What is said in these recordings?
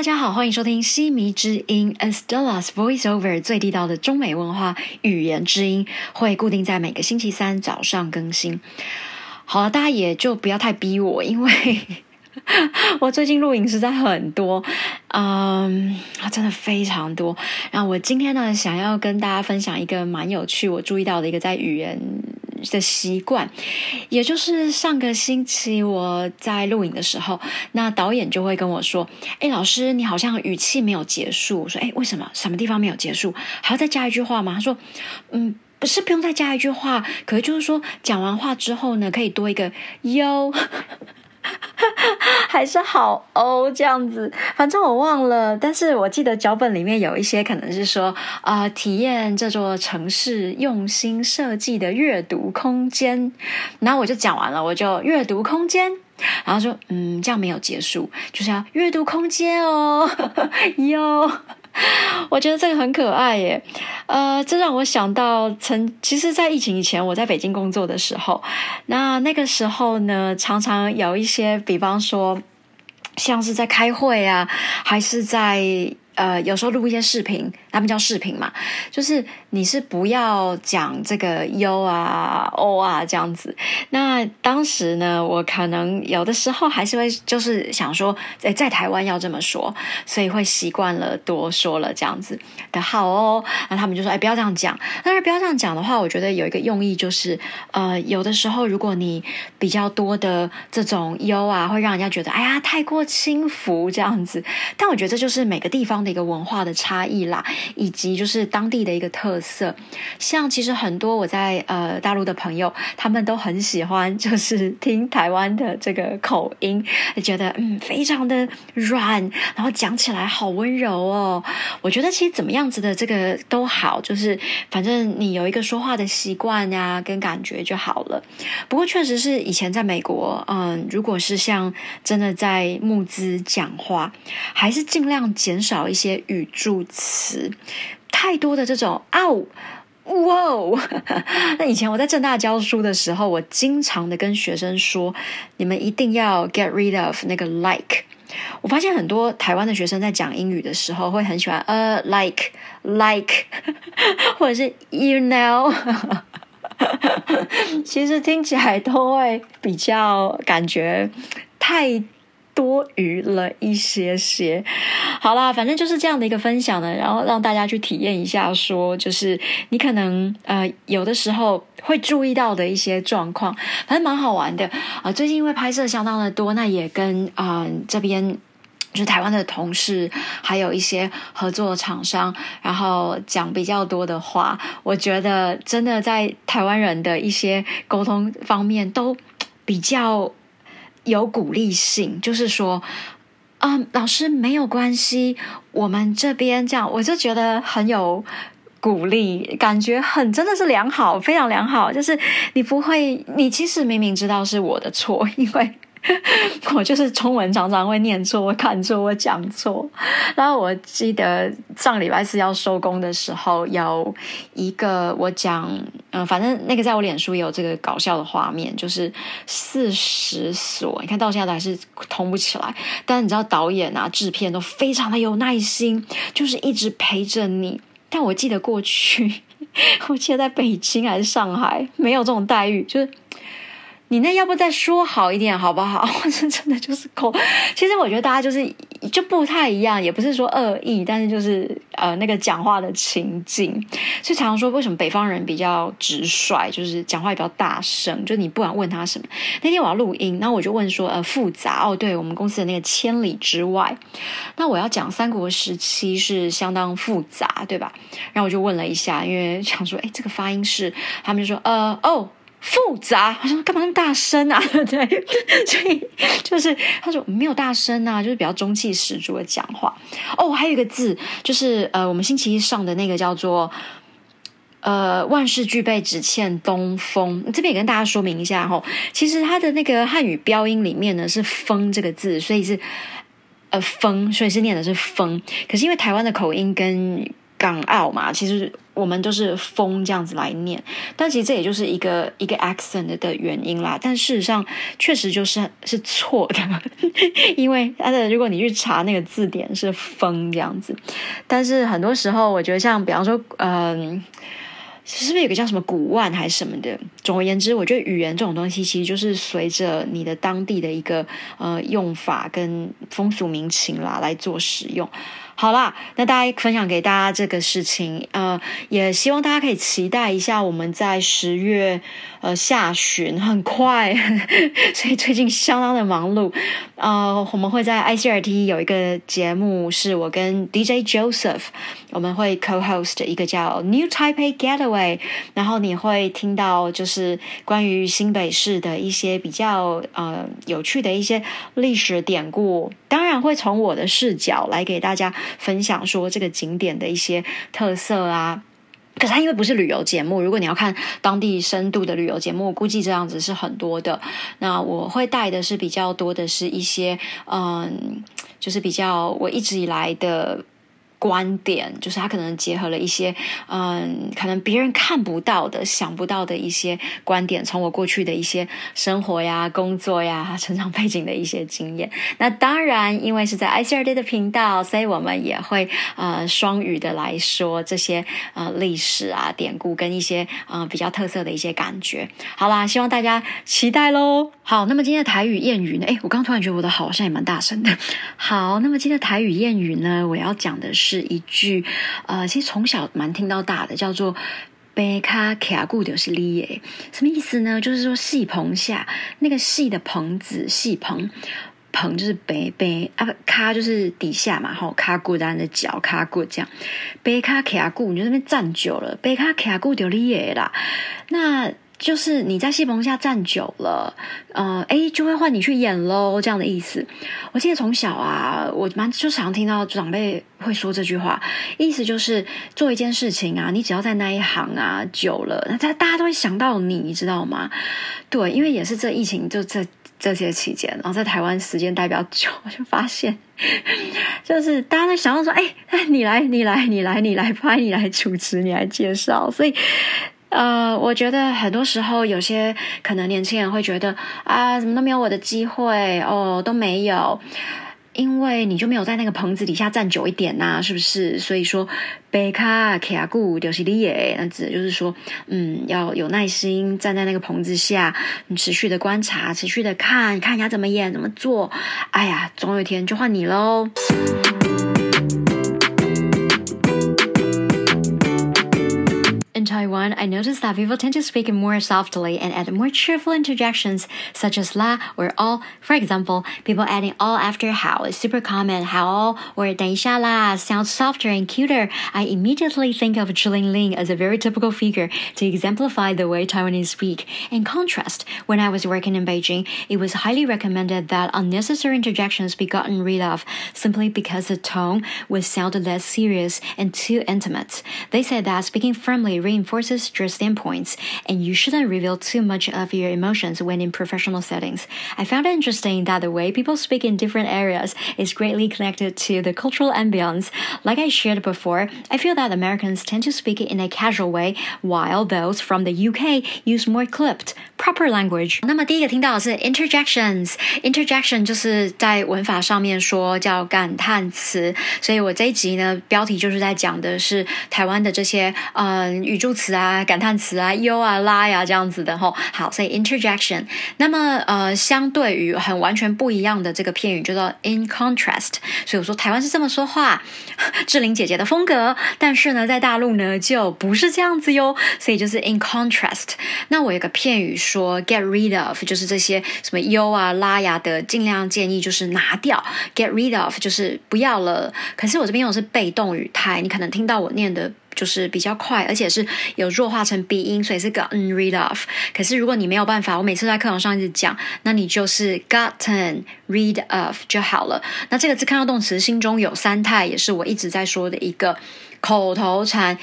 大家好，欢迎收听西迷之音 Estella's Voiceover 最地道的中美文化语言之音，会固定在每个星期三早上更新。好了，大家也就不要太逼我，因为 我最近录影实在很多，嗯，真的非常多。然后我今天呢，想要跟大家分享一个蛮有趣，我注意到的一个在语言。的习惯，也就是上个星期我在录影的时候，那导演就会跟我说：“哎，老师，你好像语气没有结束。”我说：“哎，为什么？什么地方没有结束？还要再加一句话吗？”他说：“嗯，不是，不用再加一句话，可是就是说讲完话之后呢，可以多一个哟。” 还是好哦，这样子，反正我忘了，但是我记得脚本里面有一些可能是说啊，体验这座城市用心设计的阅读空间，然后我就讲完了，我就阅读空间，然后说嗯，这样没有结束，就是要阅读空间哦，哟。我觉得这个很可爱耶，呃，这让我想到曾其实，在疫情以前，我在北京工作的时候，那那个时候呢，常常有一些，比方说，像是在开会啊，还是在。呃，有时候录一些视频，他们叫视频嘛，就是你是不要讲这个 U 啊、O 啊这样子。那当时呢，我可能有的时候还是会就是想说，在在台湾要这么说，所以会习惯了多说了这样子的好哦。那他们就说，哎，不要这样讲。但是不要这样讲的话，我觉得有一个用意就是，呃，有的时候如果你比较多的这种 U 啊，会让人家觉得，哎呀，太过轻浮这样子。但我觉得这就是每个地方的。一个文化的差异啦，以及就是当地的一个特色。像其实很多我在呃大陆的朋友，他们都很喜欢，就是听台湾的这个口音，觉得嗯非常的软，然后讲起来好温柔哦。我觉得其实怎么样子的这个都好，就是反正你有一个说话的习惯呀，跟感觉就好了。不过确实是以前在美国，嗯，如果是像真的在募资讲话，还是尽量减少一。些语助词太多的这种哦哇！那以前我在正大教书的时候，我经常的跟学生说，你们一定要 get rid of 那个 like。我发现很多台湾的学生在讲英语的时候，会很喜欢呃 like like，或者是 you know，其实听起来都会比较感觉太。多余了一些些，好啦，反正就是这样的一个分享呢，然后让大家去体验一下，说就是你可能呃有的时候会注意到的一些状况，反正蛮好玩的啊。最近因为拍摄相当的多，那也跟啊这边就是台湾的同事，还有一些合作厂商，然后讲比较多的话，我觉得真的在台湾人的一些沟通方面都比较。有鼓励性，就是说，嗯，老师没有关系，我们这边这样，我就觉得很有鼓励，感觉很真的是良好，非常良好。就是你不会，你其实明明知道是我的错，因为。我就是中文常常会念错、我看错、我讲错。然后我记得上礼拜四要收工的时候，有一个我讲，嗯，反正那个在我脸书也有这个搞笑的画面，就是四十所，你看到现在还是通不起来。但你知道导演啊、制片都非常的有耐心，就是一直陪着你。但我记得过去，我记得在北京还是上海，没有这种待遇，就是。你那要不再说好一点好不好？这真的就是抠。其实我觉得大家就是就不太一样，也不是说恶意，但是就是呃那个讲话的情境，所以常常说为什么北方人比较直率，就是讲话也比较大声。就你不管问他什么，那天我要录音，那我就问说呃复杂哦，对我们公司的那个千里之外，那我要讲三国时期是相当复杂，对吧？然后我就问了一下，因为想说哎这个发音是，他们就说呃哦。复杂，我说干嘛那么大声啊？对，所以就是他说没有大声啊，就是比较中气十足的讲话。哦，还有一个字，就是呃，我们星期一上的那个叫做呃，万事俱备，只欠东风。这边也跟大家说明一下哈，其实它的那个汉语标音里面呢是“风”这个字，所以是呃“风”，所以是念的是“风”。可是因为台湾的口音跟港澳嘛，其实我们都是风这样子来念，但其实这也就是一个一个 accent 的原因啦。但事实上，确实就是是错的，因为它的如果你去查那个字典是风这样子，但是很多时候我觉得像比方说，嗯。是不是有个叫什么古万还是什么的？总而言之，我觉得语言这种东西，其实就是随着你的当地的一个呃用法跟风俗民情啦来做使用。好啦，那大家分享给大家这个事情，呃，也希望大家可以期待一下，我们在十月呃下旬很快，所以最近相当的忙碌。呃，我们会在 ICRT 有一个节目，是我跟 DJ Joseph，我们会 co-host 一个叫 New Taipei Getaway，然后你会听到就是是关于新北市的一些比较呃有趣的一些历史典故，当然会从我的视角来给大家。分享说这个景点的一些特色啊，可是它因为不是旅游节目，如果你要看当地深度的旅游节目，估计这样子是很多的。那我会带的是比较多的是一些，嗯，就是比较我一直以来的。观点就是他可能结合了一些，嗯，可能别人看不到的、想不到的一些观点，从我过去的一些生活呀、工作呀、成长背景的一些经验。那当然，因为是在 ICRD 的频道，所以我们也会呃双语的来说这些呃历史啊、典故跟一些呃比较特色的一些感觉。好啦，希望大家期待喽。好，那么今天的台语谚语呢？哎，我刚突然觉得我的好像也蛮大声的。好，那么今天的台语谚语呢，我要讲的是是一句，呃，其实从小蛮听到大的，叫做“贝卡卡固就是利耶”，什么意思呢？就是说戏棚下那个戏的棚子，戏棚棚就是贝贝啊，卡就是底下嘛，吼卡固单的脚卡固这样，贝卡卡固你就那边站久了，贝卡卡固就利耶啦，那。就是你在戏棚下站久了，呃，哎，就会换你去演喽，这样的意思。我记得从小啊，我蛮就常听到长辈会说这句话，意思就是做一件事情啊，你只要在那一行啊久了，那大大家都会想到你，你知道吗？对，因为也是这疫情就这这些期间，然后在台湾时间待比较久，我就发现，就是大家都想到说，哎哎，你来，你来，你来，你来拍，你来主持，你来介绍，所以。呃，我觉得很多时候有些可能年轻人会觉得啊，怎么都没有我的机会哦，都没有，因为你就没有在那个棚子底下站久一点呐，是不是？所以说，贝卡卡古丢西利耶，那指的就是说，嗯，要有耐心站在那个棚子下，你持续的观察，持续的看，看人家怎么演，怎么做，哎呀，总有一天就换你喽。Taiwan, I noticed that people tend to speak more softly and add more cheerful interjections such as la or all. For example, people adding all after how is super common. How or 等一下啦 sounds softer and cuter. I immediately think of Chilling Ling as a very typical figure to exemplify the way Taiwanese speak. In contrast, when I was working in Beijing, it was highly recommended that unnecessary interjections be gotten rid of simply because the tone would sound less serious and too intimate. They said that speaking firmly reinforces your standpoints, and you shouldn't reveal too much of your emotions when in professional settings. I found it interesting that the way people speak in different areas is greatly connected to the cultural ambience. Like I shared before, I feel that Americans tend to speak in a casual way, while those from the UK use more clipped, proper language. 那么第一个听到的是 interjections，interjection 就是在文法上面说叫感叹词，所以我这一集呢标题就是在讲的是台湾的这些嗯语助 副词啊、感叹词啊、哟啊、拉呀这样子的吼。好，所以 interjection。那么呃，相对于很完全不一样的这个片语，就叫 in contrast。所以我说台湾是这么说话，志玲姐姐的风格。但是呢，在大陆呢就不是这样子哟。所以就是 in contrast。那我有个片语说 get rid of，就是这些什么哟啊、拉呀的，尽量建议就是拿掉。get rid of 就是不要了。可是我这边用的是被动语态，你可能听到我念的。就是比较快，而且是有弱化成鼻音，所以是 gotten rid of。可是如果你没有办法，我每次在课堂上一直讲，那你就是 gotten rid of 就好了。那这个字看到动词，心中有三态，也是我一直在说的一个口头禅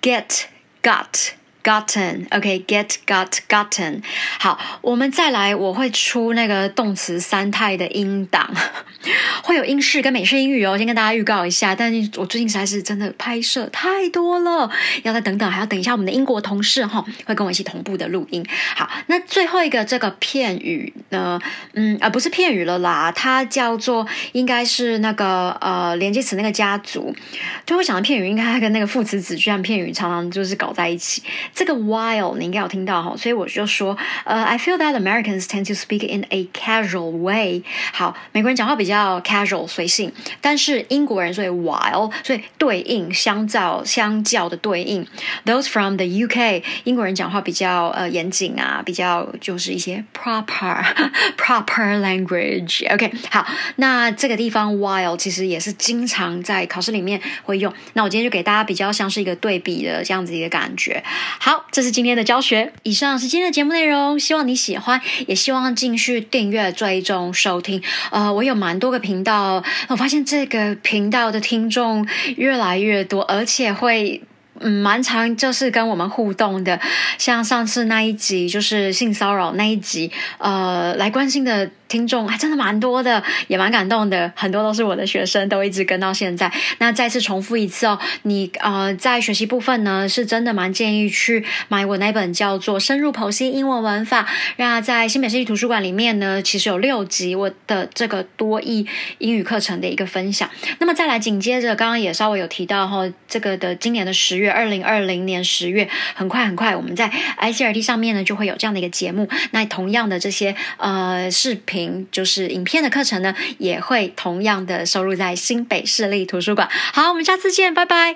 ：get、got、gotten，OK，get got gotten。好，我们再来，我会出那个动词三态的音档，会有英式跟美式英语哦，先跟大家预告一下。但是我最近实在是真的拍摄太多了，要再等等，还要等一下我们的英国同事哈，会跟我一起同步的录音。好，那最后一个这个片语呢，嗯，啊，不是片语了啦，它叫做应该是那个呃连接词那个家族。就会想到片语应该跟那个副词子句和片语常常就是搞在一起。这个 while 你应该有听到哈，所以我就说，呃，I feel that Americans tend to speak in a casual way。好，美国人讲话比较 casual 随性，但是英国人所以 while，所以对应相较相较的对应，those from the UK，英国人讲话比较呃严谨啊，比较就是一些 proper proper language。OK，好，那这个地方 while 其实也是经常在考试里面会用。那我今天就给大家比较像是一个对比的这样子一个感觉。好，这是今天的教学。以上是今天的节目内容，希望你喜欢，也希望继续订阅、追踪、收听。呃，我有蛮多个频道，我发现这个频道的听众越来越多，而且会。嗯，蛮常就是跟我们互动的，像上次那一集就是性骚扰那一集，呃，来关心的听众还真的蛮多的，也蛮感动的，很多都是我的学生，都一直跟到现在。那再次重复一次哦，你呃在学习部分呢，是真的蛮建议去买我那本叫做《深入剖析英文文法》，那在新北市立图书馆里面呢，其实有六集我的这个多义英语课程的一个分享。那么再来紧接着，刚刚也稍微有提到哈，这个的今年的十月。二零二零年十月，很快很快，我们在 ICRT 上面呢就会有这样的一个节目。那同样的这些呃视频就是影片的课程呢，也会同样的收录在新北市立图书馆。好，我们下次见，拜拜。